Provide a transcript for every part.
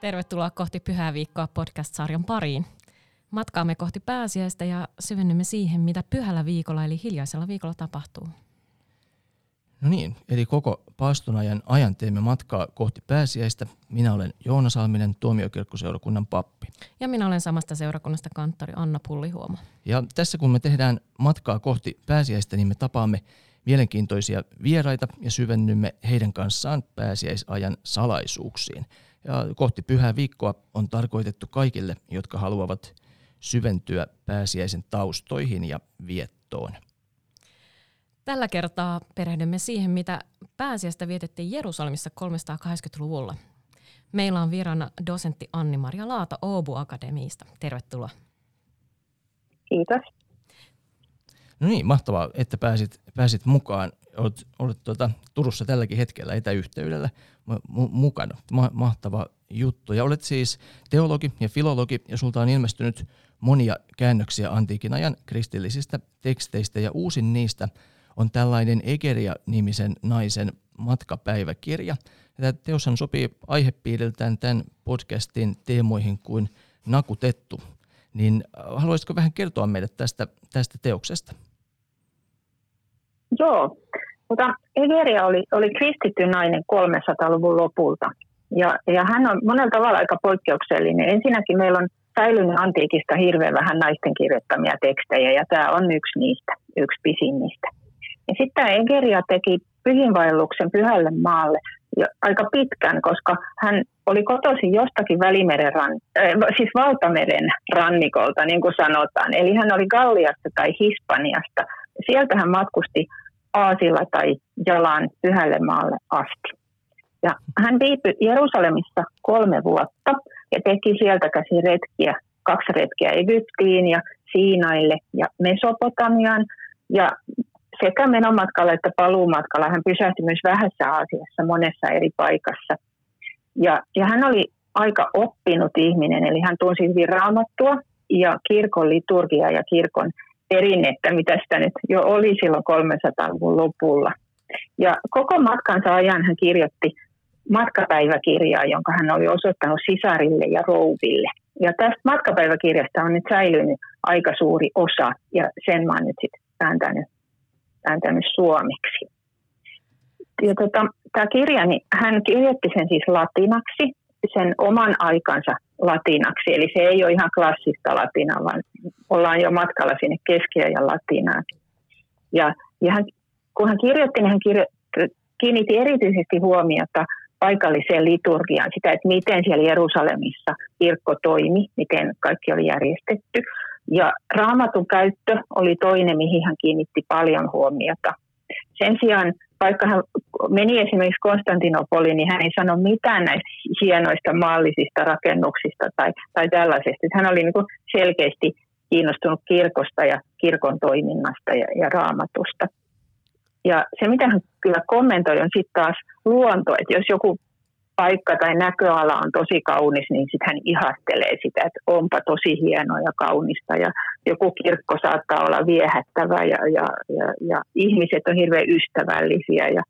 Tervetuloa kohti Pyhää viikkoa podcast-sarjan pariin. Matkaamme kohti pääsiäistä ja syvennymme siihen, mitä pyhällä viikolla eli hiljaisella viikolla tapahtuu. No niin, eli koko paaston ajan, ajan teemme matkaa kohti pääsiäistä. Minä olen Joona Salminen, tuomiokirkkoseurakunnan pappi. Ja minä olen samasta seurakunnasta kanttori Anna Pullihuomo. Ja tässä kun me tehdään matkaa kohti pääsiäistä, niin me tapaamme mielenkiintoisia vieraita ja syvennymme heidän kanssaan pääsiäisajan salaisuuksiin. Ja kohti pyhää viikkoa on tarkoitettu kaikille, jotka haluavat syventyä pääsiäisen taustoihin ja viettoon. Tällä kertaa perehdymme siihen, mitä pääsiäistä vietettiin Jerusalemissa 380-luvulla. Meillä on vieraana dosentti Anni-Maria Laata Oobu Akademiista. Tervetuloa. Kiitos. No niin, mahtavaa, että pääsit, pääsit mukaan. Olet, olet tuota, Turussa tälläkin hetkellä etäyhteydellä mu- mukana. Ma- mahtava juttu. Ja olet siis teologi ja filologi ja sulta on ilmestynyt monia käännöksiä antiikin ajan kristillisistä teksteistä ja uusin niistä on tällainen Egeria-nimisen naisen matkapäiväkirja. Ja tämä teoshan sopii aihepiiriltään tämän podcastin teemoihin kuin nakutettu. Niin äh, haluaisitko vähän kertoa meille tästä, tästä teoksesta? Joo. Mutta Egeria oli, oli kristitty nainen 300-luvun lopulta. Ja, ja hän on monella tavalla aika poikkeuksellinen. Ensinnäkin meillä on säilynyt antiikista hirveän vähän naisten kirjoittamia tekstejä, ja tämä on yksi niistä, yksi pisimmistä. Ja sitten Egeria teki pyhinvaelluksen pyhälle maalle jo aika pitkän, koska hän oli kotoisin jostakin Välimeren, ran, äh, siis Valtameren rannikolta, niin kuin sanotaan. Eli hän oli Galliasta tai Hispaniasta. Sieltä hän matkusti aasilla tai jalan pyhälle maalle asti. Ja hän viipyi Jerusalemissa kolme vuotta ja teki sieltä käsi retkiä, kaksi retkiä Egyptiin ja Siinaille ja Mesopotamiaan. Ja sekä menomatkalla että paluumatkalla hän pysähtyi myös vähässä asiassa monessa eri paikassa. Ja, ja hän oli aika oppinut ihminen, eli hän tunsi hyvin raamattua ja kirkon liturgiaa ja kirkon perinnettä, mitä sitä nyt jo oli silloin 300-luvun lopulla. Ja koko matkansa ajan hän kirjoitti matkapäiväkirjaa, jonka hän oli osoittanut sisarille ja rouville. Ja tästä matkapäiväkirjasta on nyt säilynyt aika suuri osa, ja sen mä oon nyt sitten ääntänyt, ääntänyt suomeksi. Ja tota, tämä kirja, niin hän kirjoitti sen siis latinaksi, sen oman aikansa latinaksi, eli se ei ole ihan klassista latinaa, vaan ollaan jo matkalla sinne keskiajan latinaan. Ja, ja hän, kun hän kirjoitti, niin hän kirjo, kiinnitti erityisesti huomiota paikalliseen liturgiaan, sitä, että miten siellä Jerusalemissa kirkko toimi, miten kaikki oli järjestetty. Ja raamatun käyttö oli toinen, mihin hän kiinnitti paljon huomiota. Sen sijaan, vaikka hän meni esimerkiksi Konstantinopoliin, niin hän ei sano mitään näistä hienoista maallisista rakennuksista tai, tai tällaisesta. Hän oli niin selkeästi kiinnostunut kirkosta ja kirkon toiminnasta ja, ja raamatusta. Ja se, mitä hän kyllä kommentoi, on sitten taas luonto, että jos joku paikka tai näköala on tosi kaunis, niin sitten hän ihastelee sitä, että onpa tosi hienoa ja kaunista. Ja joku kirkko saattaa olla viehättävä ja, ja, ja, ja ihmiset on hirveän ystävällisiä ja,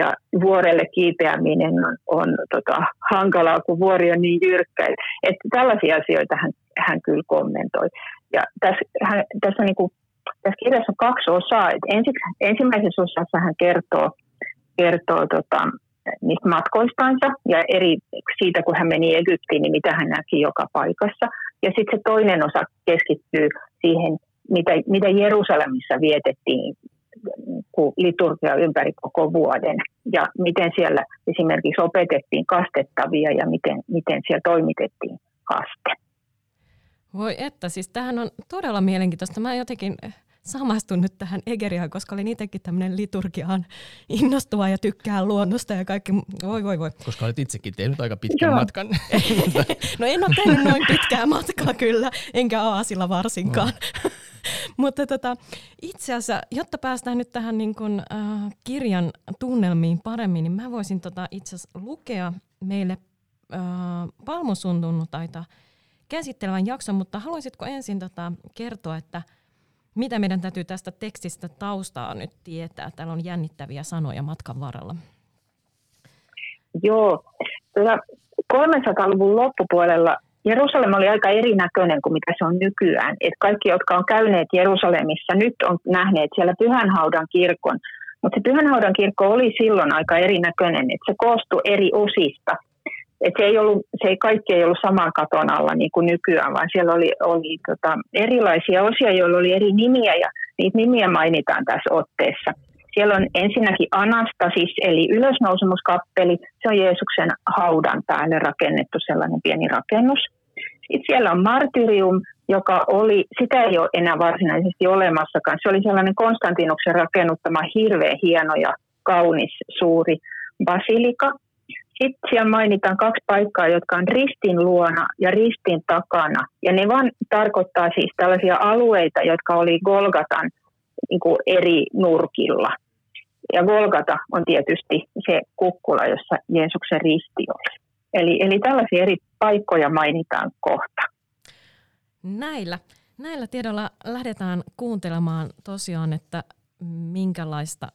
ja vuorelle kiipeäminen on, on tota, hankalaa, kun vuori on niin jyrkkä. Että tällaisia asioita hän, hän kyllä kommentoi. Ja tässä, hän, tässä, niin kuin, tässä kirjassa on kaksi osaa. Ensimmäisessä osassa hän kertoo, kertoo tota, niistä matkoistansa ja eri, siitä, kun hän meni Egyptiin, niin mitä hän näki joka paikassa. Ja sitten se toinen osa keskittyy siihen, mitä, mitä Jerusalemissa vietettiin liturgia ympäri koko vuoden ja miten siellä esimerkiksi opetettiin kastettavia ja miten, miten siellä toimitettiin kaste. Voi että, siis tämähän on todella mielenkiintoista. Mä jotenkin samastun nyt tähän Egeriaan, koska olin itsekin tämmöinen liturgiaan innostuva ja tykkää luonnosta ja kaikki. Voi voi voi. Koska olet itsekin tehnyt aika pitkän Joo. matkan. no en ole tehnyt noin pitkää matkaa kyllä, enkä aasilla varsinkaan. No. Mutta tota, itse asiassa, jotta päästään nyt tähän niin kun, äh, kirjan tunnelmiin paremmin, niin mä voisin tota, itse asiassa lukea meille äh, palmusuntuntaita käsittelevän jakson, mutta haluaisitko ensin tota, kertoa, että – mitä meidän täytyy tästä tekstistä taustaa nyt tietää? Täällä on jännittäviä sanoja matkan varrella. Joo, tuota, 300-luvun loppupuolella Jerusalem oli aika erinäköinen kuin mitä se on nykyään. Et kaikki, jotka on käyneet Jerusalemissa, nyt on nähneet siellä Pyhänhaudan kirkon. Mutta se Pyhänhaudan kirkko oli silloin aika erinäköinen, että se koostui eri osista. Et se, ei ollut, se ei kaikki ei ollut saman katon alla niin kuin nykyään, vaan siellä oli, oli tota, erilaisia osia, joilla oli eri nimiä ja niitä nimiä mainitaan tässä otteessa. Siellä on ensinnäkin Anastasis, eli ylösnousemuskappeli. Se on Jeesuksen haudan päälle rakennettu sellainen pieni rakennus. Sitten siellä on Martyrium, joka oli, sitä ei ole enää varsinaisesti olemassakaan. Se oli sellainen Konstantinuksen rakennuttama hirveän hieno ja kaunis suuri basilika. Sitten siellä mainitaan kaksi paikkaa, jotka on ristin luona ja ristin takana. Ja ne vaan tarkoittaa siis tällaisia alueita, jotka oli Golgatan niin kuin eri nurkilla. Ja Golgata on tietysti se kukkula, jossa Jeesuksen risti oli. Eli, eli tällaisia eri paikkoja mainitaan kohta. Näillä, näillä tiedolla lähdetään kuuntelemaan tosiaan, että minkälaista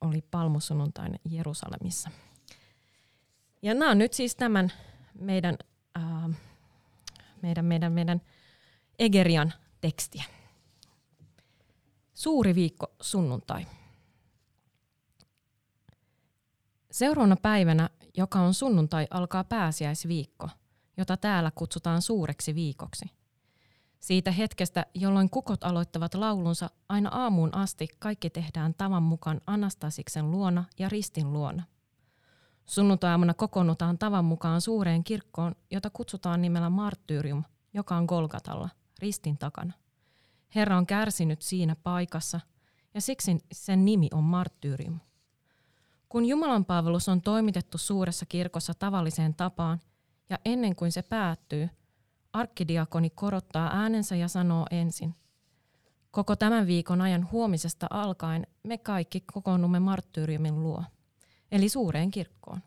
oli palmusunnuntain Jerusalemissa. Ja nämä on nyt siis tämän meidän, äh, meidän, meidän, meidän Egerian tekstiä. Suuri viikko sunnuntai. Seuraavana päivänä, joka on sunnuntai, alkaa pääsiäisviikko, jota täällä kutsutaan suureksi viikoksi. Siitä hetkestä, jolloin kukot aloittavat laulunsa, aina aamuun asti kaikki tehdään tavan mukaan Anastasiksen luona ja ristin luona. Sunnuntaamuna kokoonnutaan tavan mukaan suureen kirkkoon, jota kutsutaan nimellä Martyrium, joka on Golgatalla, ristin takana. Herra on kärsinyt siinä paikassa, ja siksi sen nimi on Martyrium. Kun Jumalan palvelus on toimitettu suuressa kirkossa tavalliseen tapaan, ja ennen kuin se päättyy, arkkidiakoni korottaa äänensä ja sanoo ensin. Koko tämän viikon ajan huomisesta alkaen me kaikki kokoonnumme marttyyriumin luo, eli suureen kirkkoon.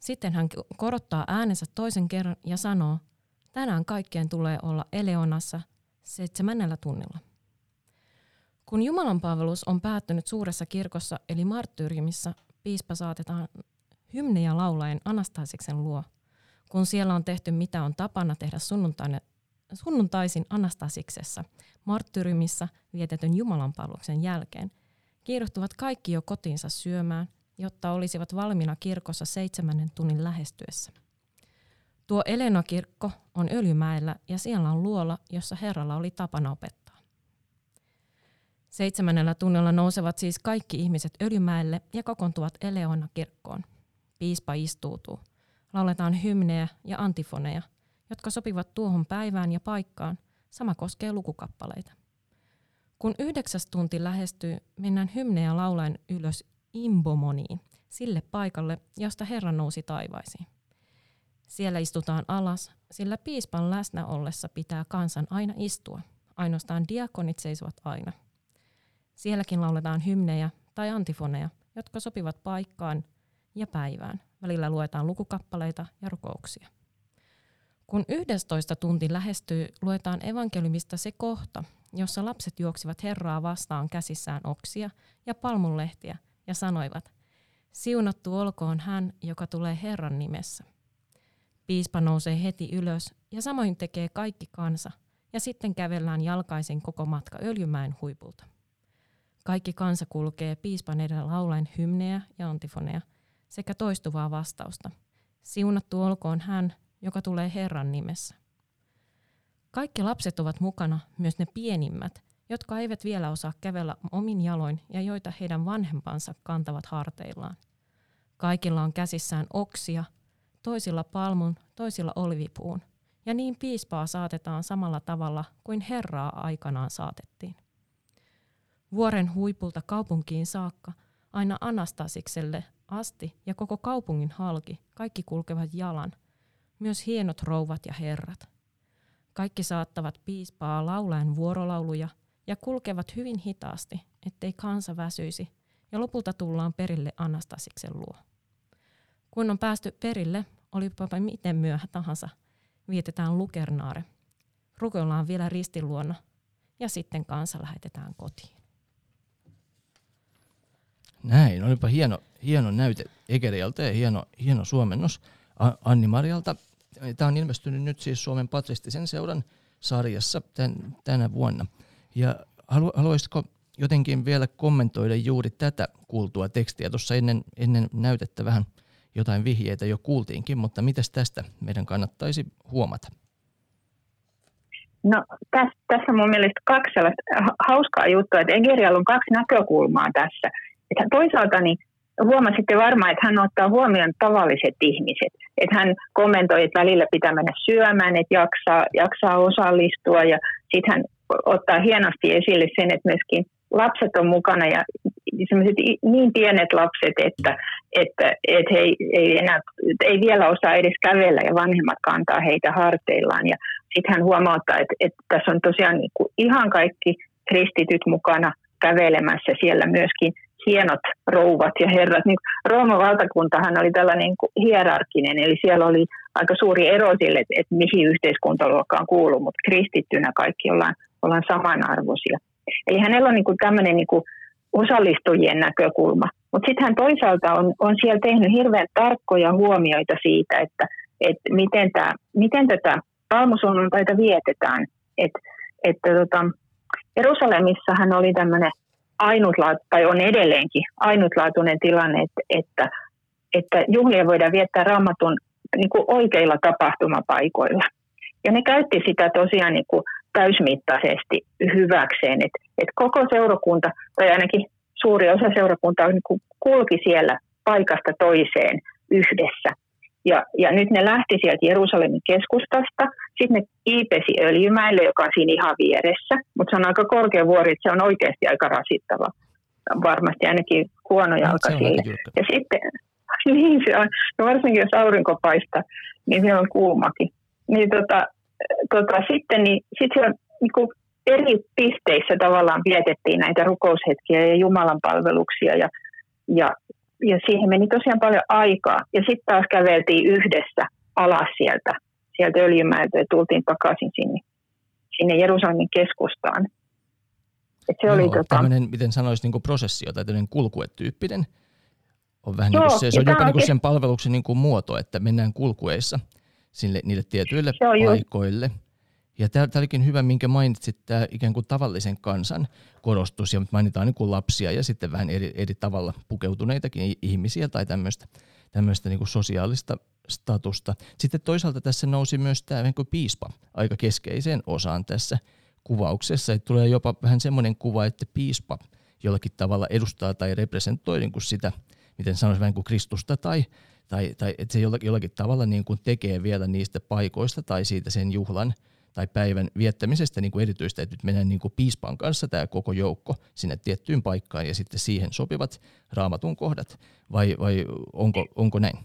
Sitten hän korottaa äänensä toisen kerran ja sanoo, tänään kaikkien tulee olla Eleonassa seitsemännellä tunnilla. Kun Jumalan palvelus on päättynyt suuressa kirkossa eli marttyyriumissa, piispa saatetaan hymnejä laulaen Anastasiksen luo. Kun siellä on tehty mitä on tapana tehdä sunnuntaisin Anastasiksessa, marttyrimissa vietetyn Jumalanpalveluksen jälkeen, kiiruhtuvat kaikki jo kotiinsa syömään, jotta olisivat valmiina kirkossa seitsemännen tunnin lähestyessä. Tuo Elena-kirkko on Öljymäellä ja siellä on luola, jossa Herralla oli tapana opettaa. Seitsemännellä tunnilla nousevat siis kaikki ihmiset Öljymäelle ja kokoontuvat Eleona kirkkoon. Piispa istuutuu. Lauletaan hymnejä ja antifoneja, jotka sopivat tuohon päivään ja paikkaan. Sama koskee lukukappaleita. Kun yhdeksäs tunti lähestyy, mennään hymnejä laulaen ylös Imbomoniin, sille paikalle, josta Herra nousi taivaisiin. Siellä istutaan alas, sillä piispan läsnä ollessa pitää kansan aina istua. Ainoastaan diakonit seisovat aina – Sielläkin lauletaan hymnejä tai antifoneja, jotka sopivat paikkaan ja päivään. Välillä luetaan lukukappaleita ja rukouksia. Kun 11 tunti lähestyy, luetaan evankeliumista se kohta, jossa lapset juoksivat Herraa vastaan käsissään oksia ja palmunlehtiä ja sanoivat, siunattu olkoon hän, joka tulee Herran nimessä. Piispa nousee heti ylös ja samoin tekee kaikki kansa, ja sitten kävellään jalkaisin koko matka Öljymäen huipulta. Kaikki kansa kulkee piispan edellä laulaen hymnejä ja antifoneja sekä toistuvaa vastausta. Siunattu olkoon hän, joka tulee Herran nimessä. Kaikki lapset ovat mukana, myös ne pienimmät, jotka eivät vielä osaa kävellä omin jaloin ja joita heidän vanhempansa kantavat harteillaan. Kaikilla on käsissään oksia, toisilla palmun, toisilla olivipuun, ja niin piispaa saatetaan samalla tavalla kuin Herraa aikanaan saatettiin. Vuoren huipulta kaupunkiin saakka, aina Anastasikselle asti ja koko kaupungin halki, kaikki kulkevat jalan, myös hienot rouvat ja herrat. Kaikki saattavat piispaa laulaen vuorolauluja ja kulkevat hyvin hitaasti, ettei kansa väsyisi, ja lopulta tullaan perille Anastasiksen luo. Kun on päästy perille, olipa miten myöhä tahansa, vietetään lukernaare. Rukoillaan vielä ristiluona ja sitten kansa lähetetään kotiin. Näin, olipa hieno, hieno näyte Egerialta ja hieno, hieno suomennos. Anni Marjalta. Tämä on ilmestynyt nyt siis Suomen patristisen seuran sarjassa tän, tänä vuonna. Ja halu, haluaisitko jotenkin vielä kommentoida juuri tätä kuultua tekstiä? Tuossa ennen, ennen näytettä vähän jotain vihjeitä jo kuultiinkin, mutta mitäs tästä meidän kannattaisi huomata? No tässä, tässä on mun mielestä kaksi hauskaa juttua, että Egerialla on kaksi näkökulmaa tässä. Että toisaalta niin huomasitte varmaan, että hän ottaa huomioon tavalliset ihmiset. Että hän kommentoi, että välillä pitää mennä syömään, että jaksaa, jaksaa osallistua ja sitten hän ottaa hienosti esille sen, että myöskin lapset on mukana ja sellaiset niin pienet lapset, että, että, että he ei, enää, ei vielä osaa edes kävellä ja vanhemmat kantaa heitä harteillaan. Ja sitten hän huomauttaa, että, että tässä on tosiaan niin kuin ihan kaikki kristityt mukana kävelemässä siellä myöskin hienot rouvat ja herrat. Niin Rooman valtakuntahan oli tällainen niin kuin hierarkinen, eli siellä oli aika suuri ero sille, että, että mihin yhteiskuntaluokkaan kuuluu, mutta kristittynä kaikki ollaan, ollaan samanarvoisia. Eli hänellä on niin kuin tämmöinen niin kuin osallistujien näkökulma. Mutta sitten hän toisaalta on, on siellä tehnyt hirveän tarkkoja huomioita siitä, että, että miten, tää, miten tätä palmusunnuntaita vietetään. Että että tota, Jerusalemissa hän oli tämmöinen ainutlaatu, tai on edelleenkin ainutlaatuinen tilanne, että, että, että juhlia voidaan viettää raamatun niin oikeilla tapahtumapaikoilla. Ja ne käytti sitä tosiaan niin täysmittaisesti hyväkseen, että, että koko seurakunta, tai ainakin suuri osa seurakuntaa niin kuin kulki siellä paikasta toiseen yhdessä. Ja, ja nyt ne lähti sieltä Jerusalemin keskustasta, sitten ne kiipesi Öljymäelle, joka on siinä ihan vieressä, mutta se on aika korkea vuori, että se on oikeasti aika rasittava. Varmasti ainakin huono jalka sille. Ja sitten, niin se on, no varsinkin jos aurinko paistaa, niin se on kuumakin. Niin tota, tota, sitten niin, sit siellä niin kuin eri pisteissä tavallaan vietettiin näitä rukoushetkiä ja Jumalan palveluksia ja, ja ja siihen meni tosiaan paljon aikaa. Ja sitten taas käveltiin yhdessä alas sieltä, sieltä Öljymäeltä ja tultiin takaisin sinne, sinne Jerusalemin keskustaan. Et se Joo, oli tota... miten sanoisi, niin prosessio tai tämmöinen kulkuetyyppinen. On vähän Joo, niin kuin se, se on jopa niin kuin sen palveluksen niin kuin muoto, että mennään kulkueissa sinne, niille tietyille paikoille. Just ja tämä olikin hyvä, minkä mainitsit, tämä ikään kuin tavallisen kansan korostus, ja mainitaan niin kuin lapsia ja sitten vähän eri, eri tavalla pukeutuneitakin ihmisiä tai tämmöistä, tämmöistä niin kuin sosiaalista statusta. Sitten toisaalta tässä nousi myös tämä niin kuin piispa aika keskeiseen osaan tässä kuvauksessa, että tulee jopa vähän semmoinen kuva, että piispa jollakin tavalla edustaa tai representoi niin kuin sitä, miten sanoisi vähän kuin Kristusta tai, tai, tai että se jollakin, jollakin tavalla niin kuin tekee vielä niistä paikoista tai siitä sen juhlan – tai päivän viettämisestä niin kuin erityistä, että nyt mennään niin kuin piispan kanssa tämä koko joukko sinne tiettyyn paikkaan ja sitten siihen sopivat raamatun kohdat, vai, vai onko, onko näin?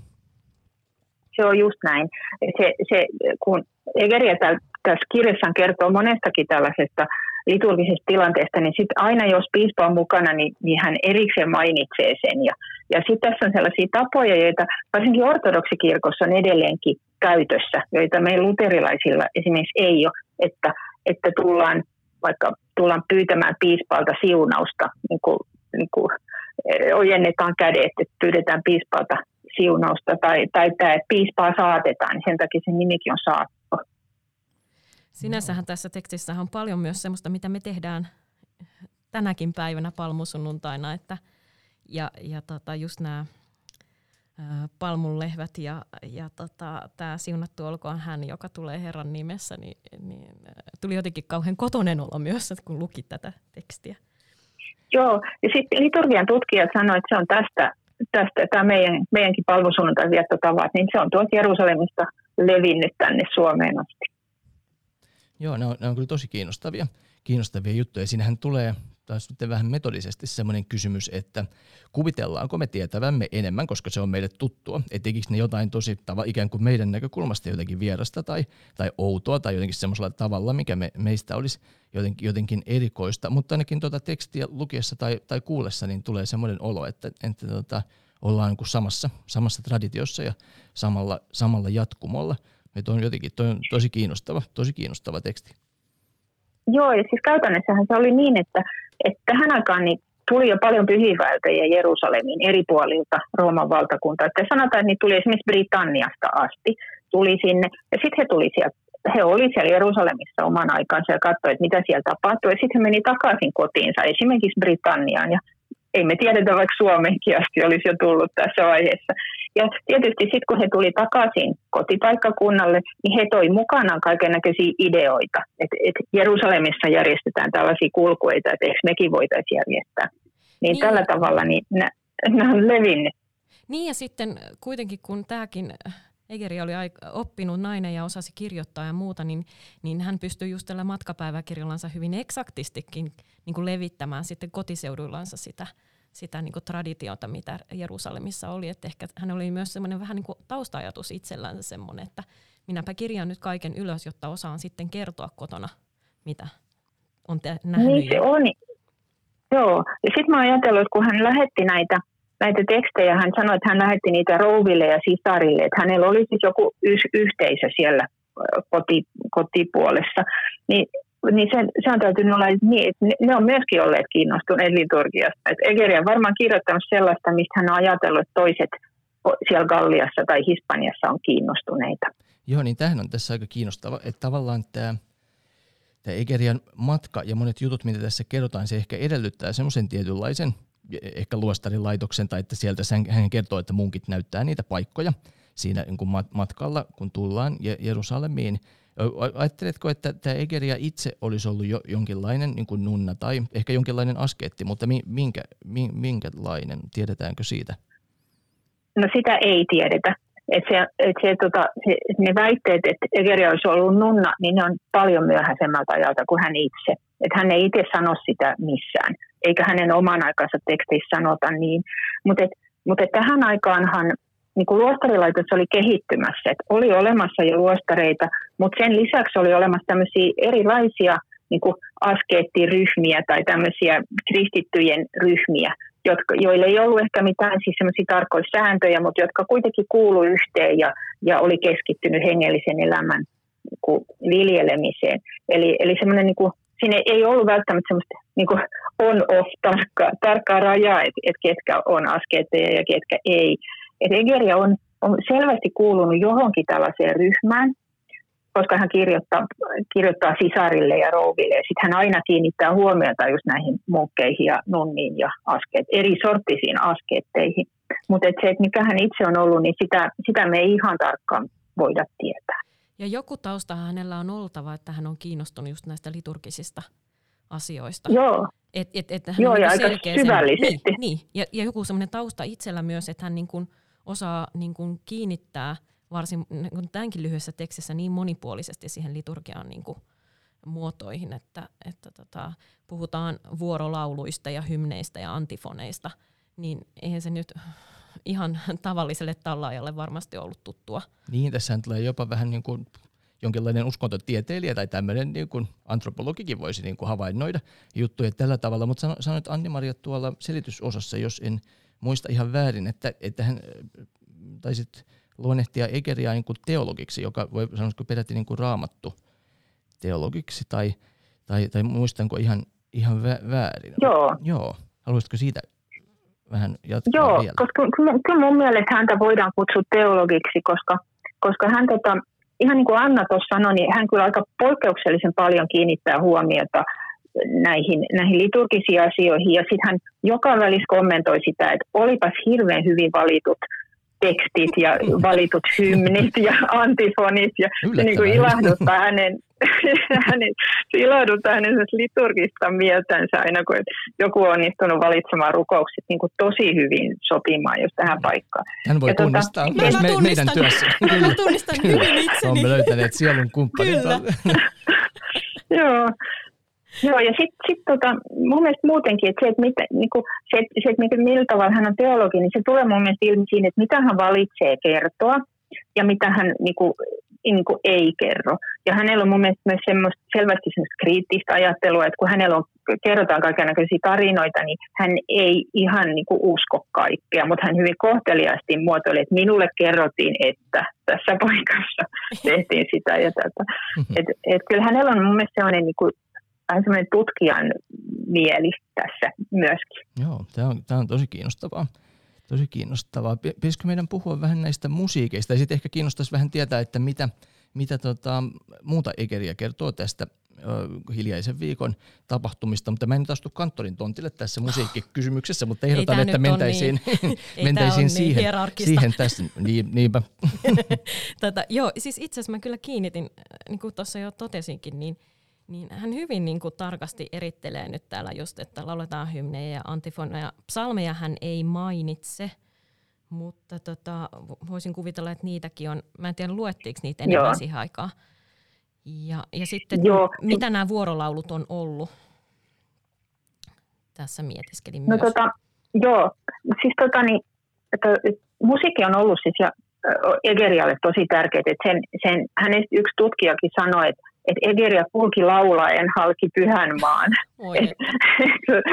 Se on just näin. Se, se, kun Egeria tässä kirjassa kertoo monestakin tällaisesta liturgisesta tilanteesta, niin sitten aina jos piispa on mukana, niin, niin hän erikseen mainitsee sen. Ja, ja sitten tässä on sellaisia tapoja, joita varsinkin ortodoksikirkossa on edelleenkin käytössä, joita meillä luterilaisilla esimerkiksi ei ole, että, että tullaan vaikka tullaan pyytämään piispalta siunausta, niin kuin, niin kuin eh, ojennetaan kädet, että pyydetään piispalta siunausta, tai, tai tämä, että piispaa saatetaan, niin sen takia sen nimikin on saatto. Sinänsähän tässä tekstissä on paljon myös sellaista, mitä me tehdään tänäkin päivänä palmusunnuntaina, että ja, ja tota, just nämä palmunlehvät ja, ja tota, tämä siunattu olkoon hän, joka tulee Herran nimessä, niin, niin tuli jotenkin kauhean kotonen olo myös, kun luki tätä tekstiä. Joo, ja sitten liturgian tutkijat sanoivat, että se on tästä, tästä tämä meidän, meidänkin palmusunnuntain viettotavat, niin se on tuolta Jerusalemista levinnyt tänne Suomeen asti. Joo, ne on, ne on kyllä tosi kiinnostavia, kiinnostavia juttuja. Siinähän tulee taas nyt vähän metodisesti semmoinen kysymys, että kuvitellaanko me tietävämme enemmän, koska se on meille tuttua, että tekikö ne jotain tosi tava, ikään kuin meidän näkökulmasta jotenkin vierasta tai, tai outoa tai jotenkin semmoisella tavalla, mikä me, meistä olisi jotenkin, jotenkin erikoista, mutta ainakin tuota tekstiä lukiessa tai, tai kuullessa niin tulee semmoinen olo, että, että tota, ollaan niin kuin samassa, samassa traditiossa ja samalla, samalla jatkumolla. Että on jotenkin toi on tosi kiinnostava, tosi kiinnostava teksti. Joo, ja siis käytännössähän se oli niin, että, että tähän aikaan niin tuli jo paljon pyhiinvaeltajia Jerusalemiin eri puolilta Rooman valtakuntaa. Että sanotaan, että niitä tuli esimerkiksi Britanniasta asti, tuli sinne ja sitten he tuli sieltä he olivat siellä Jerusalemissa oman aikansa ja katsoivat, mitä siellä tapahtui. Ja sitten he meni takaisin kotiinsa, esimerkiksi Britanniaan. Ja ei me tiedetä, vaikka Suomenkin asti olisi jo tullut tässä vaiheessa. Ja tietysti sitten kun he tuli takaisin kotipaikkakunnalle, niin he toi mukanaan kaiken näköisiä ideoita. Että et Jerusalemissa järjestetään tällaisia kulkueita, että eikö mekin voitaisiin järjestää. Niin, niin. tällä tavalla niin nämä on levinnyt. Niin ja sitten kuitenkin kun tämäkin Egeri oli oppinut nainen ja osasi kirjoittaa ja muuta, niin, niin hän pystyi just tällä matkapäiväkirjallansa hyvin eksaktistikin niin kuin levittämään sitten kotiseuduillansa sitä, sitä niin kuin traditiota, mitä Jerusalemissa oli. Että ehkä hän oli myös semmoinen vähän niin kuin taustajatus itsellänsä semmoinen, että minäpä kirjaan nyt kaiken ylös, jotta osaan sitten kertoa kotona, mitä on te- nähnyt. Niin se on. Joo, ja sitten mä ajatellut, että kun hän lähetti näitä näitä tekstejä. Hän sanoi, että hän lähetti niitä rouville ja sisarille, että hänellä oli siis joku y- yhteisö siellä koti, kotipuolessa. Niin, niin se, se on täytynyt olla niin, että ne, ne on myöskin olleet kiinnostuneet liturgiasta. Et Egeri on varmaan kirjoittanut sellaista, mistä hän on ajatellut, että toiset siellä Galliassa tai Hispaniassa on kiinnostuneita. Joo, niin tämähän on tässä aika kiinnostava, että tavallaan tämä tämä Egerian matka ja monet jutut, mitä tässä kerrotaan, se ehkä edellyttää semmoisen tietynlaisen ehkä luostarilaitoksen tai että sieltä hän kertoo, että munkit näyttää niitä paikkoja siinä niin kuin matkalla, kun tullaan Jerusalemiin. Ajatteletko, että tämä Egeria itse olisi ollut jo jonkinlainen niin kuin nunna tai ehkä jonkinlainen askeetti, mutta minkä, minkälainen, tiedetäänkö siitä? No sitä ei tiedetä. Et se, et se, tota, se, ne väitteet, että Egeria olisi ollut nunna, niin ne on paljon myöhäisemmältä ajalta kuin hän itse. Et hän ei itse sano sitä missään eikä hänen oman aikansa tekstissä sanota niin. Mutta mut tähän aikaanhan niin kuin luostarilaitos oli kehittymässä, että oli olemassa jo luostareita, mutta sen lisäksi oli olemassa tämmöisiä erilaisia niin kuin askeettiryhmiä tai tämmöisiä kristittyjen ryhmiä, jotka, joille ei ollut ehkä mitään siis semmoisia tarkkoja sääntöjä, mutta jotka kuitenkin kuului yhteen ja, ja oli keskittynyt hengellisen elämän niin kuin viljelemiseen. Eli, eli semmoinen niin siinä ei ollut välttämättä semmoista niin on-off tarkkaa, tarkkaa rajaa, että et ketkä on askeetteja ja ketkä ei. Et Egeria on, on selvästi kuulunut johonkin tällaiseen ryhmään, koska hän kirjoittaa, kirjoittaa sisarille ja rouville. Ja sitten hän aina kiinnittää huomiota just näihin munkkeihin ja nunniin ja askeet, eri sorttisiin askeetteihin. Mutta se, että mikä hän itse on ollut, niin sitä, sitä me ei ihan tarkkaan voida tietää. Ja joku tausta hänellä on oltava, että hän on kiinnostunut just näistä liturgisista asioista. Joo. Et, et, et hän Joo, ja niinku aika syvällisesti. Niin, niin. Ja, ja joku semmoinen tausta itsellä myös, että hän niin kuin osaa niin kuin kiinnittää varsin niin tämänkin lyhyessä tekstissä niin monipuolisesti siihen liturgiaan niin kuin muotoihin, että, että tota, puhutaan vuorolauluista ja hymneistä ja antifoneista, niin eihän se nyt ihan tavalliselle tallaajalle varmasti ollut tuttua. Niin, tässä tulee jopa vähän niin kuin jonkinlainen uskontotieteilijä tai tämmöinen niin kuin antropologikin voisi niin kuin havainnoida juttuja tällä tavalla, mutta sanoit Anni-Maria tuolla selitysosassa, jos en muista ihan väärin, että, että hän taisit luonnehtia Egeria niin kuin teologiksi, joka voi sanoisiko peräti niin kuin raamattu teologiksi, tai, tai, tai muistanko ihan, ihan väärin? Joo. Joo. Haluaisitko siitä vähän jatkaa Joo, vielä. koska kyllä mun mielestä häntä voidaan kutsua teologiksi, koska, koska hän tota, ihan niin kuin Anna tuossa sanoi, niin hän kyllä aika poikkeuksellisen paljon kiinnittää huomiota näihin, näihin liturgisiin asioihin. Ja sitten hän joka välissä kommentoi sitä, että olipas hirveän hyvin valitut tekstit ja valitut hymnit ja antifonit. Ja se niin kuin ilahduttaa hänen, hänen, ilahduttaa hänen liturgista mieltänsä aina, kun joku on onnistunut valitsemaan rukoukset niin kuin tosi hyvin sopimaan just tähän paikkaan. Hän voi ja tuota, tunnistaa tota, myös me, meidän työssä. Mä tunnistan hyvin itseni. Olemme löytäneet sielun kumppanin. Joo. Joo, ja sitten sit tota, mun mielestä muutenkin, että se, että, mitä, niinku, se, se, että millä tavalla hän on teologi, niin se tulee mun mielestä ilmi siinä, että mitä hän valitsee kertoa ja mitä hän niinku, niinku ei kerro. Ja hänellä on mun mielestä myös semmoista, selvästi semmoista kriittistä ajattelua, että kun hänellä on, kerrotaan kaikenlaisia tarinoita, niin hän ei ihan niinku usko kaikkea, mutta hän hyvin kohteliaasti muotoili, että minulle kerrottiin, että tässä paikassa tehtiin sitä ja tätä. Mm-hmm. Et, et kyllä hänellä on mun mielestä sellainen niinku vähän semmoinen tutkijan mieli tässä myöskin. Joo, tämä on, tämä on tosi kiinnostavaa. Tosi kiinnostavaa. Pitäisikö meidän puhua vähän näistä musiikeista ja sitten ehkä kiinnostaisi vähän tietää, että mitä, mitä tota, muuta Egeriä kertoo tästä hiljaisen viikon tapahtumista, mutta mä en nyt astu kanttorin tontille tässä musiikkikysymyksessä, mutta ehdotan, että mentäisiin, niin. mentäisiin siihen, niin siihen tässä. Niin, niinpä. Tätä, joo, siis itse asiassa mä kyllä kiinnitin, niin kuin tuossa jo totesinkin, niin, niin hän hyvin niin kuin tarkasti erittelee nyt täällä just, että lauletaan hymnejä ja antifoneja. Psalmeja hän ei mainitse, mutta tota, voisin kuvitella, että niitäkin on, mä en tiedä luettiinko niitä enemmän Joo. siihen aikaan. Ja, ja sitten Joo. mitä nämä vuorolaulut on ollut? Tässä mietiskelin no, myös. Tota, joo, siis tota, niin, että, musiikki on ollut siis ja Egerialle tosi tärkeää, että sen, sen, hänestä yksi tutkijakin sanoi, että, että Egeria kulki laulaen halki pyhän maan. että et,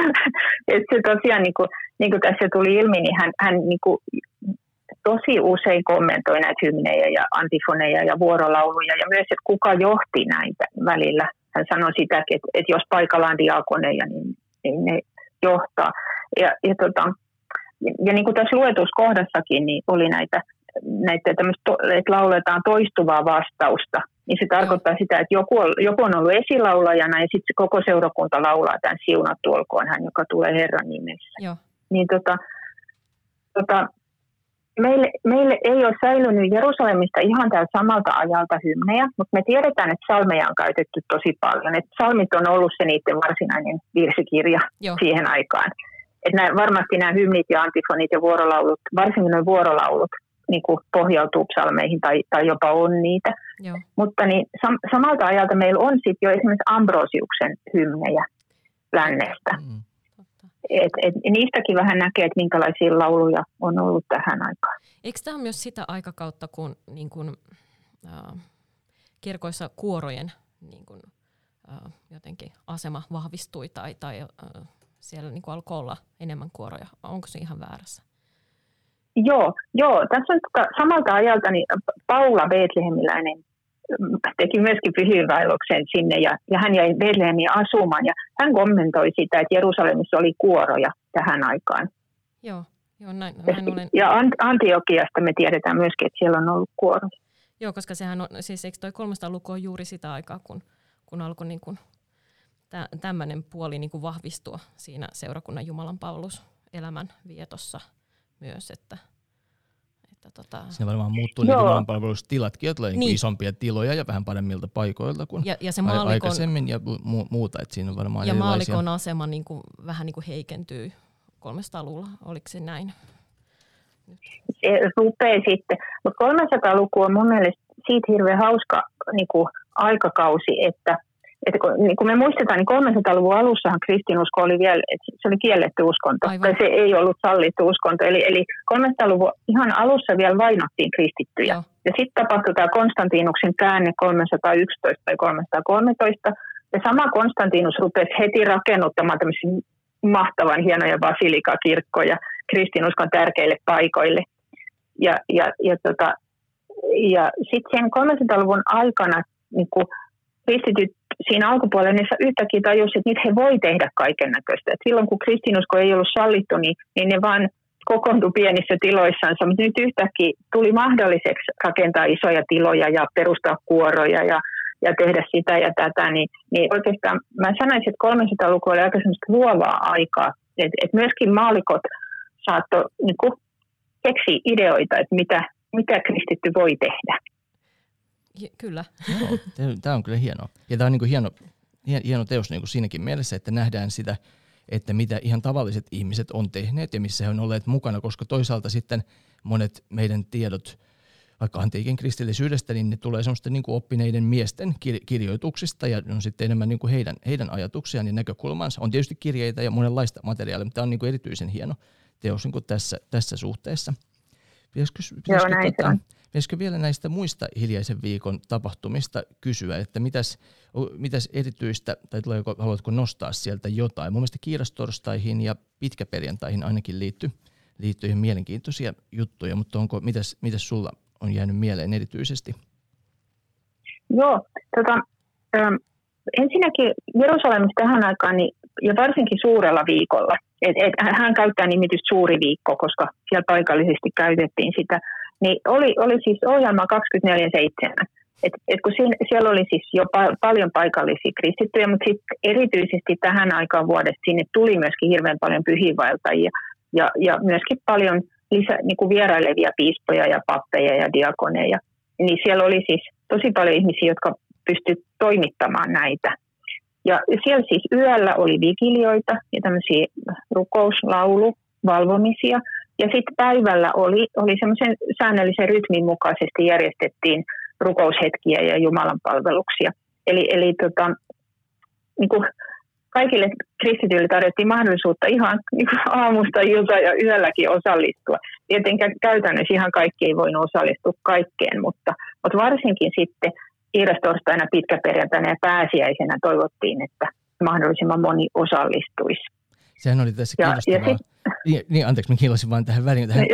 et se tosiaan, niin kuin, niin kuin tässä tuli ilmi, niin hän, hän niin kuin, tosi usein kommentoi näitä hymnejä ja antifoneja ja vuorolauluja ja myös, että kuka johti näitä välillä. Hän sanoi sitäkin, että, että jos paikalla on diakoneja, niin, niin ne johtaa. Ja, ja, tota, ja niin kuin tässä luetuskohdassakin niin oli näitä, näitä että lauletaan toistuvaa vastausta, niin se tarkoittaa sitä, että joku on, joku on ollut esilaulajana ja sitten se koko seurakunta laulaa tämän siunattu olkoon hän, joka tulee Herran nimessä. Joo. Niin tota, tota, meille, meille ei ole säilynyt Jerusalemista ihan täältä samalta ajalta hymnejä, mutta me tiedetään, että salmeja on käytetty tosi paljon. Et salmit on ollut se niiden varsinainen virsikirja Joo. siihen aikaan. Et nämä, varmasti nämä hymnit ja antifonit ja vuorolaulut, varsinkin nuo vuorolaulut, niin kuin pohjautuu psalmeihin tai, tai jopa on niitä. Joo. Mutta niin, sam- samalta ajalta meillä on sitten jo esimerkiksi Ambrosiuksen hymnejä lännestä. Mm. Et, et, niistäkin vähän näkee, että minkälaisia lauluja on ollut tähän aikaan. Eikö tämä ole myös sitä aikakautta, kun niin kun, äh, kirkoissa kuorojen niin kun, äh, jotenkin asema vahvistui tai, tai äh, siellä niin alkoi olla enemmän kuoroja? Onko se ihan väärässä? Joo, joo. tässä on tota, samalta ajalta niin Paula Betlehemiläinen teki myöskin pyhiinvaelluksen sinne ja, ja hän jäi Betlehemiin asumaan ja hän kommentoi sitä, että Jerusalemissa oli kuoroja tähän aikaan. Joo, joo näin, näin olen... Ja Antiokiasta me tiedetään myöskin, että siellä on ollut kuoroja. Joo, koska sehän on, siis eikö toi 300 luku on juuri sitä aikaa, kun, kun alkoi niin kuin tämmöinen puoli niin kuin vahvistua siinä seurakunnan Jumalan palveluselämän vietossa myös, että – että tota... Siinä varmaan muuttuu ne palvelustilatkin, että tulee niin. isompia tiloja ja vähän paremmilta paikoilta kuin ja, ja se maalikon, aikaisemmin ja mu- muuta. Että siinä on varmaan ja erilaisia... maalikon asema niin kuin, vähän niin kuin heikentyy 300-luvulla, oliko se näin? Se rupeaa sitten, mutta 300-luku on mun mielestä siitä hirveän hauska niin kuin aikakausi, että – että kun, niin kun me muistetaan, niin 300-luvun alussahan kristinusko oli vielä, että se oli kielletty uskonto, Aivan. tai se ei ollut sallittu uskonto. Eli, eli 300-luvun ihan alussa vielä vainottiin kristittyjä. Joo. Ja sitten tapahtui tämä Konstantinuksen käänne 311 tai 313, ja sama Konstantinus rupesi heti rakennuttamaan tämmöisiä mahtavan hienoja basilikakirkkoja kristinuskon tärkeille paikoille. Ja, ja, ja, tota, ja sitten sen 300-luvun aikana niin kristityt siinä alkupuolella ne yhtäkkiä tajusivat, että nyt he voi tehdä kaiken näköistä. Silloin kun kristinusko ei ollut sallittu, niin, niin ne vain kokoontui pienissä tiloissansa, mutta nyt yhtäkkiä tuli mahdolliseksi rakentaa isoja tiloja ja perustaa kuoroja ja, ja tehdä sitä ja tätä, niin, niin oikeastaan mä sanoisin, että 300-luku oli aika semmoista luovaa aikaa, että et myöskin maalikot saattoi niin keksiä ideoita, että mitä, mitä kristitty voi tehdä. Kyllä. tämä on kyllä hienoa. Ja tämä on niin kuin hieno, hieno teos niin kuin siinäkin mielessä, että nähdään sitä, että mitä ihan tavalliset ihmiset on tehneet ja missä he on olleet mukana, koska toisaalta sitten monet meidän tiedot vaikka antiikin kristillisyydestä, niin ne tulee semmoisten niin kuin oppineiden miesten kirjoituksista ja on sitten enemmän niin kuin heidän, heidän ajatuksiaan ja näkökulmansa. On tietysti kirjeitä ja monenlaista materiaalia, mutta tämä on niin kuin erityisen hieno teos niin kuin tässä, tässä suhteessa. Pitäisikö, pitäisikö, Joo, näin tota, Pitäisikö vielä näistä muista hiljaisen viikon tapahtumista kysyä, että mitäs, mitäs erityistä, tai tuleeko, haluatko nostaa sieltä jotain? Mun mielestä kiirastorstaihin ja pitkäperjantaihin ainakin liittyy liittyy ihan mielenkiintoisia juttuja, mutta onko, mitäs, mitäs sulla on jäänyt mieleen erityisesti? Joo, tota, ähm, ensinnäkin Jerusalemissa tähän aikaan, niin, ja varsinkin suurella viikolla, et, et, hän käyttää nimitystä suuri viikko, koska siellä paikallisesti käytettiin sitä, niin oli, oli siis ohjelma 24-7. Et, et kun siinä, siellä oli siis jo pa- paljon paikallisia kristittyjä, mutta sitten erityisesti tähän aikaan vuodesta sinne tuli myöskin hirveän paljon pyhiinvaeltajia ja, ja myöskin paljon lisä, niin kuin vierailevia piispoja ja pappeja ja diakoneja. Niin siellä oli siis tosi paljon ihmisiä, jotka pystyivät toimittamaan näitä. Ja siellä siis yöllä oli vigilioita ja tämmöisiä rukouslaulu, valvomisia. Ja sitten päivällä oli, oli semmoisen säännöllisen rytmin mukaisesti järjestettiin rukoushetkiä ja Jumalan palveluksia. Eli, eli tota, niin kuin kaikille kristityille tarjottiin mahdollisuutta ihan niin kuin aamusta ilta ja yölläkin osallistua. Tietenkään käytännössä ihan kaikki ei voinut osallistua kaikkeen, mutta, mutta varsinkin sitten kiirastorstaina, pitkäperjantaina ja pääsiäisenä toivottiin, että mahdollisimman moni osallistuisi. Sehän oli tässä kiinnostavaa. Ja, ja sit, niin, niin, anteeksi, mä kiilasin vain tähän väliin. Hän,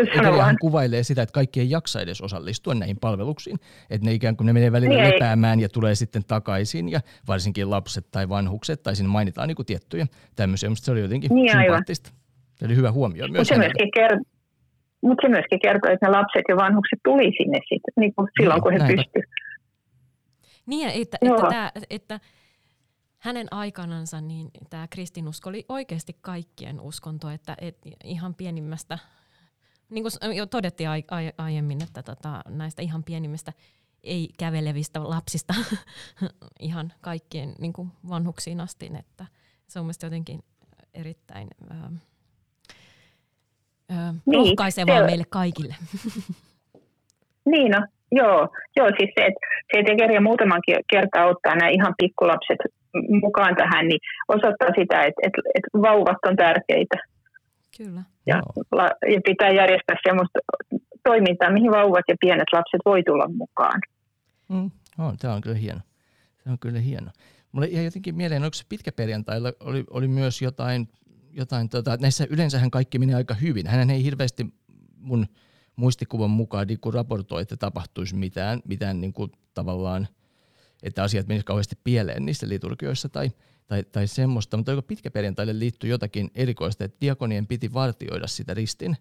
hän kuvailee sitä, että kaikki ei jaksa edes osallistua näihin palveluksiin. Että ne ikään kuin ne menee välillä niin lepäämään ja tulee sitten takaisin ja varsinkin lapset tai vanhukset tai siinä mainitaan niin kuin tiettyjä tämmöisiä. Mutta se oli jotenkin niin, sympaattista. Se oli hyvä huomio myös. Mutta se, myöskin ker- mut se myöskin kertoo, että ne lapset ja vanhukset tuli sinne sit, niin kuin silloin, no, kun he pystyivät. Niin, että, että, että, että hänen aikanansa niin tämä kristinusko oli oikeasti kaikkien uskonto, että et ihan pienimmästä, niin kuin jo todettiin ai, ai, aiemmin, että tota, näistä ihan pienimmistä ei kävelevistä lapsista ihan kaikkien niin kuin vanhuksiin asti, että se on mielestäni jotenkin erittäin ää, ää, niin, rohkaisevaa se, meille kaikille. niin no, joo, joo siis se, että se, että muutaman kertaa ottaa nämä ihan pikkulapset mukaan tähän, niin osoittaa sitä, että, että, että vauvat on tärkeitä. Kyllä. Ja, ja pitää järjestää sellaista toimintaa, mihin vauvat ja pienet lapset voi tulla mukaan. Mm, on, tämä on kyllä hieno. Se on kyllä hieno. Mulle jäi jotenkin mieleen, onko se pitkäperjantailla oli, oli myös jotain, jotain tota, näissä yleensähän kaikki menee aika hyvin. Hän ei hirveästi mun muistikuvan mukaan niin raportoi, että tapahtuisi mitään, mitään niin kuin tavallaan – että asiat menisivät kauheasti pieleen niissä liturgioissa tai, tai, tai semmoista, mutta pitkä perjantaille liittyy jotakin erikoista, että diakonien piti vartioida sitä ristin,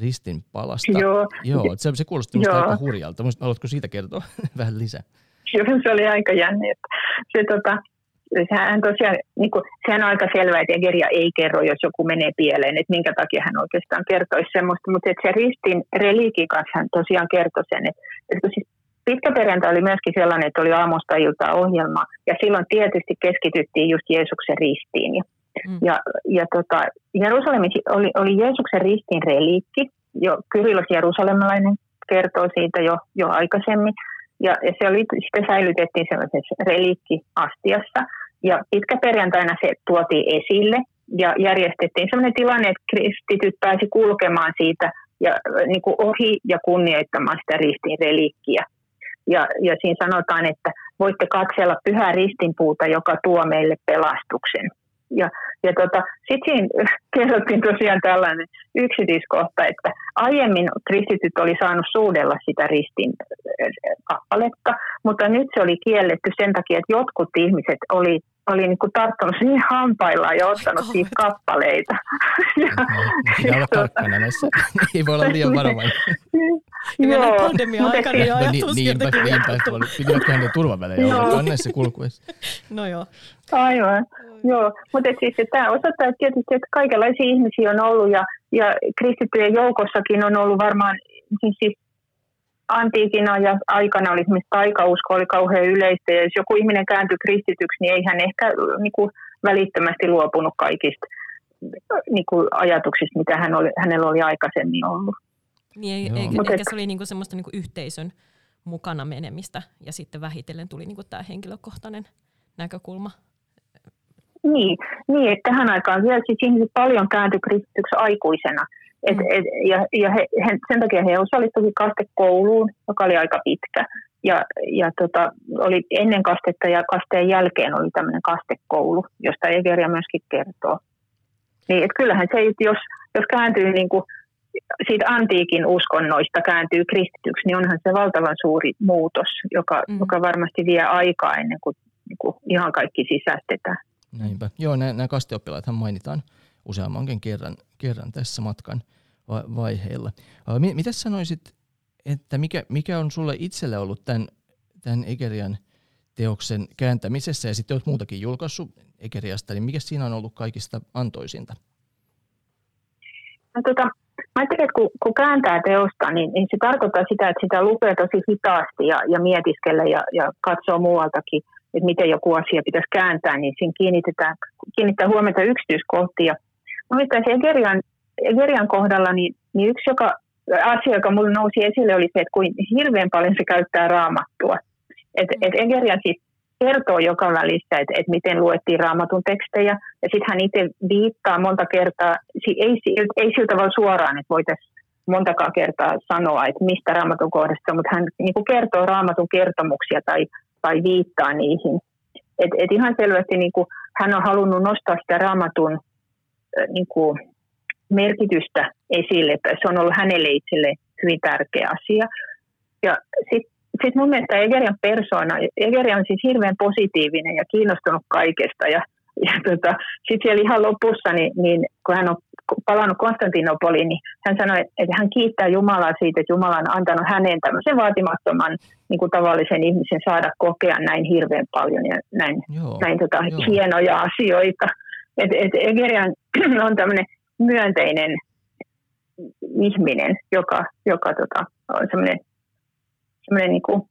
ristin palasta. Joo. Joo se, se kuulosti minusta aika hurjalta. Haluatko siitä kertoa vähän lisää? Joo, se oli aika jännä. Se, tota, sehän tosiaan, niin kuin, sehän on aika selvää, että Egeria ei kerro, jos joku menee pieleen, että minkä takia hän oikeastaan kertoisi semmoista, mutta se ristin reliikin kanssa hän tosiaan kertoi sen, että, että kun siis Pitkäperjantai oli myöskin sellainen, että oli aamusta iltaa ohjelma, ja silloin tietysti keskityttiin just Jeesuksen ristiin. Ja, mm. ja, ja tota, Jerusalemissa oli, oli Jeesuksen ristin reliikki, jo Kyrillos Jerusalemilainen kertoo siitä jo, jo aikaisemmin, ja, ja se oli, sitten säilytettiin sellaisessa reliikkiastiassa, ja pitkäperjantaina se tuotiin esille, ja järjestettiin sellainen tilanne, että kristityt pääsi kulkemaan siitä ja, niin kuin ohi ja kunnioittamaan sitä ristin reliikkiä. Ja, ja siinä sanotaan, että voitte katsella pyhää ristinpuuta, joka tuo meille pelastuksen. Ja, ja tota, sitten siinä kerrottiin tosiaan tällainen yksityiskohta, että aiemmin kristityt oli saanut suudella sitä ristin äh, kappaletta, mutta nyt se oli kielletty sen takia, että jotkut ihmiset oli oli niin kuin tarttunut siihen hampaillaan ja ottanut oh, siitä kappaleita. ja, Pitää olla tarkkana näissä. Ei voi olla liian varovainen. Joo. pandemia aikana jo no, niin, niinpä, niinpä, pidivätköhän ne turvavälejä olla kanneessa kulkuessa. No joo. Aivan. Joo, mutta siis tämä osoittaa tietysti, että kaikenlaisia ihmisiä on ollut ja, ja kristittyjen joukossakin on ollut varmaan siis, siis antiikin aikana oli esimerkiksi taikausko oli kauhean yleistä, ja jos joku ihminen kääntyi kristityksi, niin ei hän ehkä niin kuin, välittömästi luopunut kaikista niin kuin, ajatuksista, mitä hän oli, hänellä oli aikaisemmin ollut. Niin, ei, ei, ehkä et, se oli niinku semmoista niinku yhteisön mukana menemistä, ja sitten vähitellen tuli niinku tämä henkilökohtainen näkökulma. Niin, niin, että tähän aikaan vielä siis ihmiset paljon kääntyi kristityksi aikuisena – et, mm. et, ja ja he, he, sen takia he osallistuivat kastekouluun, joka oli aika pitkä. Ja, ja tota, oli ennen kastetta ja kasteen jälkeen oli tämmöinen kastekoulu, josta Egeria myöskin kertoo. Niin, et kyllähän se, jos, jos kääntyy niin kuin siitä antiikin uskonnoista kääntyy kristityksi, niin onhan se valtavan suuri muutos, joka, mm. joka varmasti vie aikaa ennen kuin niin kuin ihan kaikki sisäistetään. Näinpä. Joo, nämä, nämä kasteoppilaathan mainitaan useammankin kerran, kerran tässä matkan vaiheilla. Mitä sanoisit, että mikä, mikä on sulle itselle ollut tämän, tämän Egerian teoksen kääntämisessä, ja sitten olet muutakin julkaissut Egeriasta, niin mikä siinä on ollut kaikista antoisinta? No, tota, mä ajattelin, että kun, kun kääntää teosta, niin, niin se tarkoittaa sitä, että sitä lukee tosi hitaasti ja, ja mietiskelee ja, ja katsoo muualtakin, että miten joku asia pitäisi kääntää, niin siinä kiinnitetään, kiinnittää huomiota yksityiskohtia. Mielestäni Egerian, Egerian kohdalla niin, niin yksi joka, asia, joka minulle nousi esille, oli se, että kuin hirveän paljon se käyttää raamattua. Et, et Egerian siis kertoo joka välissä, että, että miten luettiin raamatun tekstejä, ja sitten hän itse viittaa monta kertaa, ei, ei sillä tavalla suoraan, että voitaisiin montakaan kertaa sanoa, että mistä raamatun kohdasta, mutta hän niin kuin kertoo raamatun kertomuksia tai, tai viittaa niihin. Et, et ihan selvästi niin kuin, hän on halunnut nostaa sitä raamatun niin kuin, merkitystä esille, että se on ollut hänelle itselle hyvin tärkeä asia. Ja sitten sit mun mielestä Egerian persona, Egeri on siis hirveän positiivinen ja kiinnostunut kaikesta. Ja, ja tota, sitten siellä ihan lopussa, niin, niin kun hän on palannut Konstantinopoliin, niin hän sanoi, että hän kiittää Jumalaa siitä, että Jumala on antanut hänen tämmöisen vaatimattoman niin kuin tavallisen ihmisen saada kokea näin hirveän paljon ja näin, joo, näin tota, joo. hienoja asioita. Et, et Egerian on tämmöinen myönteinen ihminen, joka, joka tota, on semmoinen, semmoinen niin kuin,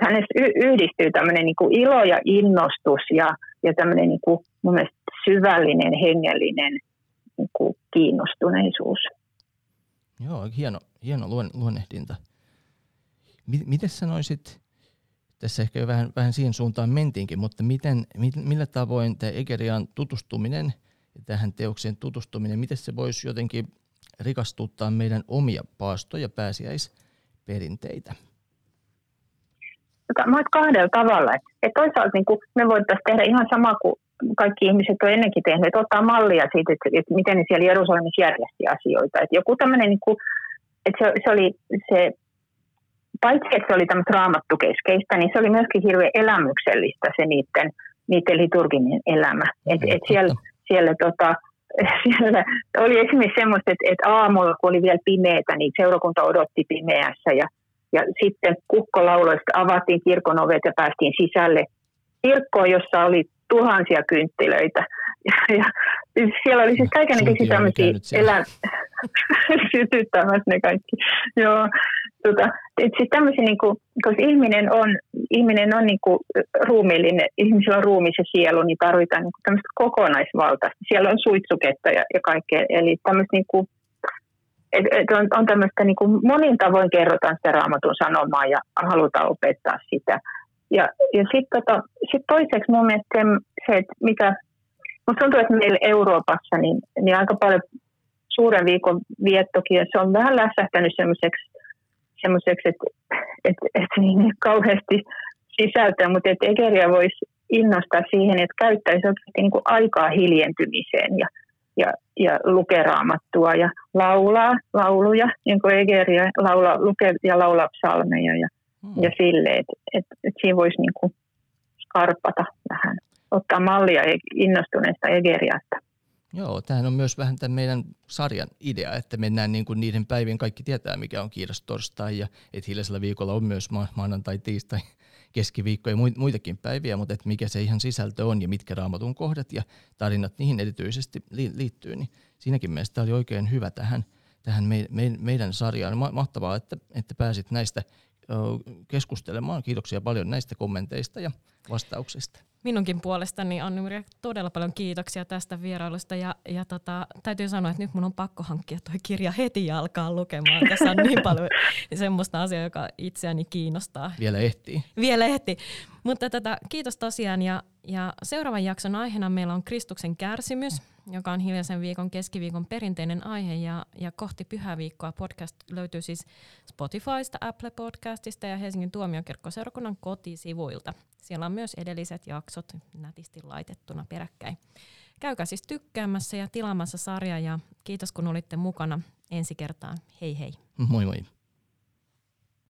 hänestä yhdistyy tämmöinen niin kuin ilo ja innostus ja, ja tämmöinen niin kuin, mun mielestä syvällinen, hengellinen kiinnostuneisuus. Joo, hieno, hieno luen, luonnehdinta. Miten sanoisit, tässä ehkä jo vähän, vähän siihen suuntaan mentiinkin, mutta miten, millä tavoin tämä Egerian tutustuminen – tähän teokseen tutustuminen, miten se voisi jotenkin rikastuttaa meidän omia paasto- ja pääsiäisperinteitä? Tota, mä kahdella tavalla. Et toisaalta niin me voitaisiin tehdä ihan sama kuin kaikki ihmiset on ennenkin tehnyt, että ottaa mallia siitä, että, että miten ne siellä Jerusalemissa järjesti asioita. Että joku tämmöinen, niin kuin, että se, se oli se, paitsi että se oli tämmöistä raamattukeskeistä, niin se oli myöskin hirveän elämyksellistä se niiden, niiden liturginen elämä. Että et siellä, siellä, tota, siellä oli esimerkiksi semmoista, että, että aamulla, kun oli vielä pimeätä, niin seurakunta odotti pimeässä ja, ja sitten kukkolauloista avattiin kirkon ovet ja päästiin sisälle kirkkoon, jossa oli tuhansia kynttilöitä. Ja, ja siellä oli siis kaikenlaisia tämmöisiä elä... sytyttämässä ne kaikki. Joo, tota, et siis tämmöisiä, niin kuin, koska ihminen on, ihminen on niin kuin ruumiillinen, ihmisellä on ruumis ja sielu, niin tarvitaan niin kuin tämmöistä kokonaisvaltaista. Siellä on suitsuketta ja, ja kaikkea, eli tämmöistä niin kuin, et, et on, on tämmöistä niin kuin monin tavoin kerrotaan sitä raamatun sanomaa ja halutaan opettaa sitä. Ja, ja sitten tota, sit toiseksi mun mielestä se, se että mikä, musta tuntuu, että meillä Euroopassa niin, niin aika paljon suuren viikon viettokin, ja se on vähän lässähtänyt semmoiseksi semmoiseksi, että et, et niin kauheasti sisältöä, mutta että Egeria voisi innostaa siihen, että käyttäisi oikeasti niin kuin aikaa hiljentymiseen ja, ja, ja lukee raamattua ja laulaa lauluja, niin kuin Egeria laulaa, lukee ja laulaa psalmeja ja, mm. ja silleen, että et, et siinä voisi niin kuin skarpata vähän, ottaa mallia innostuneesta Egeriasta. Joo, tämähän on myös vähän tämän meidän sarjan idea, että mennään niin kuin niiden päivien, kaikki tietää mikä on kiiras torstai ja että hiljaisella viikolla on myös ma- maanantai, tiistai, keskiviikko ja muitakin päiviä, mutta että mikä se ihan sisältö on ja mitkä raamatun kohdat ja tarinat niihin erityisesti liittyy, niin siinäkin mielestä oli oikein hyvä tähän, tähän me, me, meidän sarjaan. Mahtavaa, että, että pääsit näistä keskustelemaan. Kiitoksia paljon näistä kommenteista ja vastauksista minunkin puolestani anni todella paljon kiitoksia tästä vierailusta ja, ja tota, täytyy sanoa, että nyt mun on pakko hankkia tuo kirja heti ja alkaa lukemaan. Tässä on niin paljon semmoista asiaa, joka itseäni kiinnostaa. Vielä ehtii. Vielä ehtii. Mutta tota, kiitos tosiaan ja, ja seuraavan jakson aiheena meillä on Kristuksen kärsimys, joka on hiljaisen viikon keskiviikon perinteinen aihe ja, ja kohti pyhäviikkoa podcast löytyy siis Spotifysta, Apple Podcastista ja Helsingin tuomiokirkkoseurakunnan kotisivuilta. Siellä on myös edelliset jaksot nätisti laitettuna peräkkäin. Käykää siis tykkäämässä ja tilaamassa sarja ja kiitos kun olitte mukana ensi kertaan. Hei hei. Moi moi.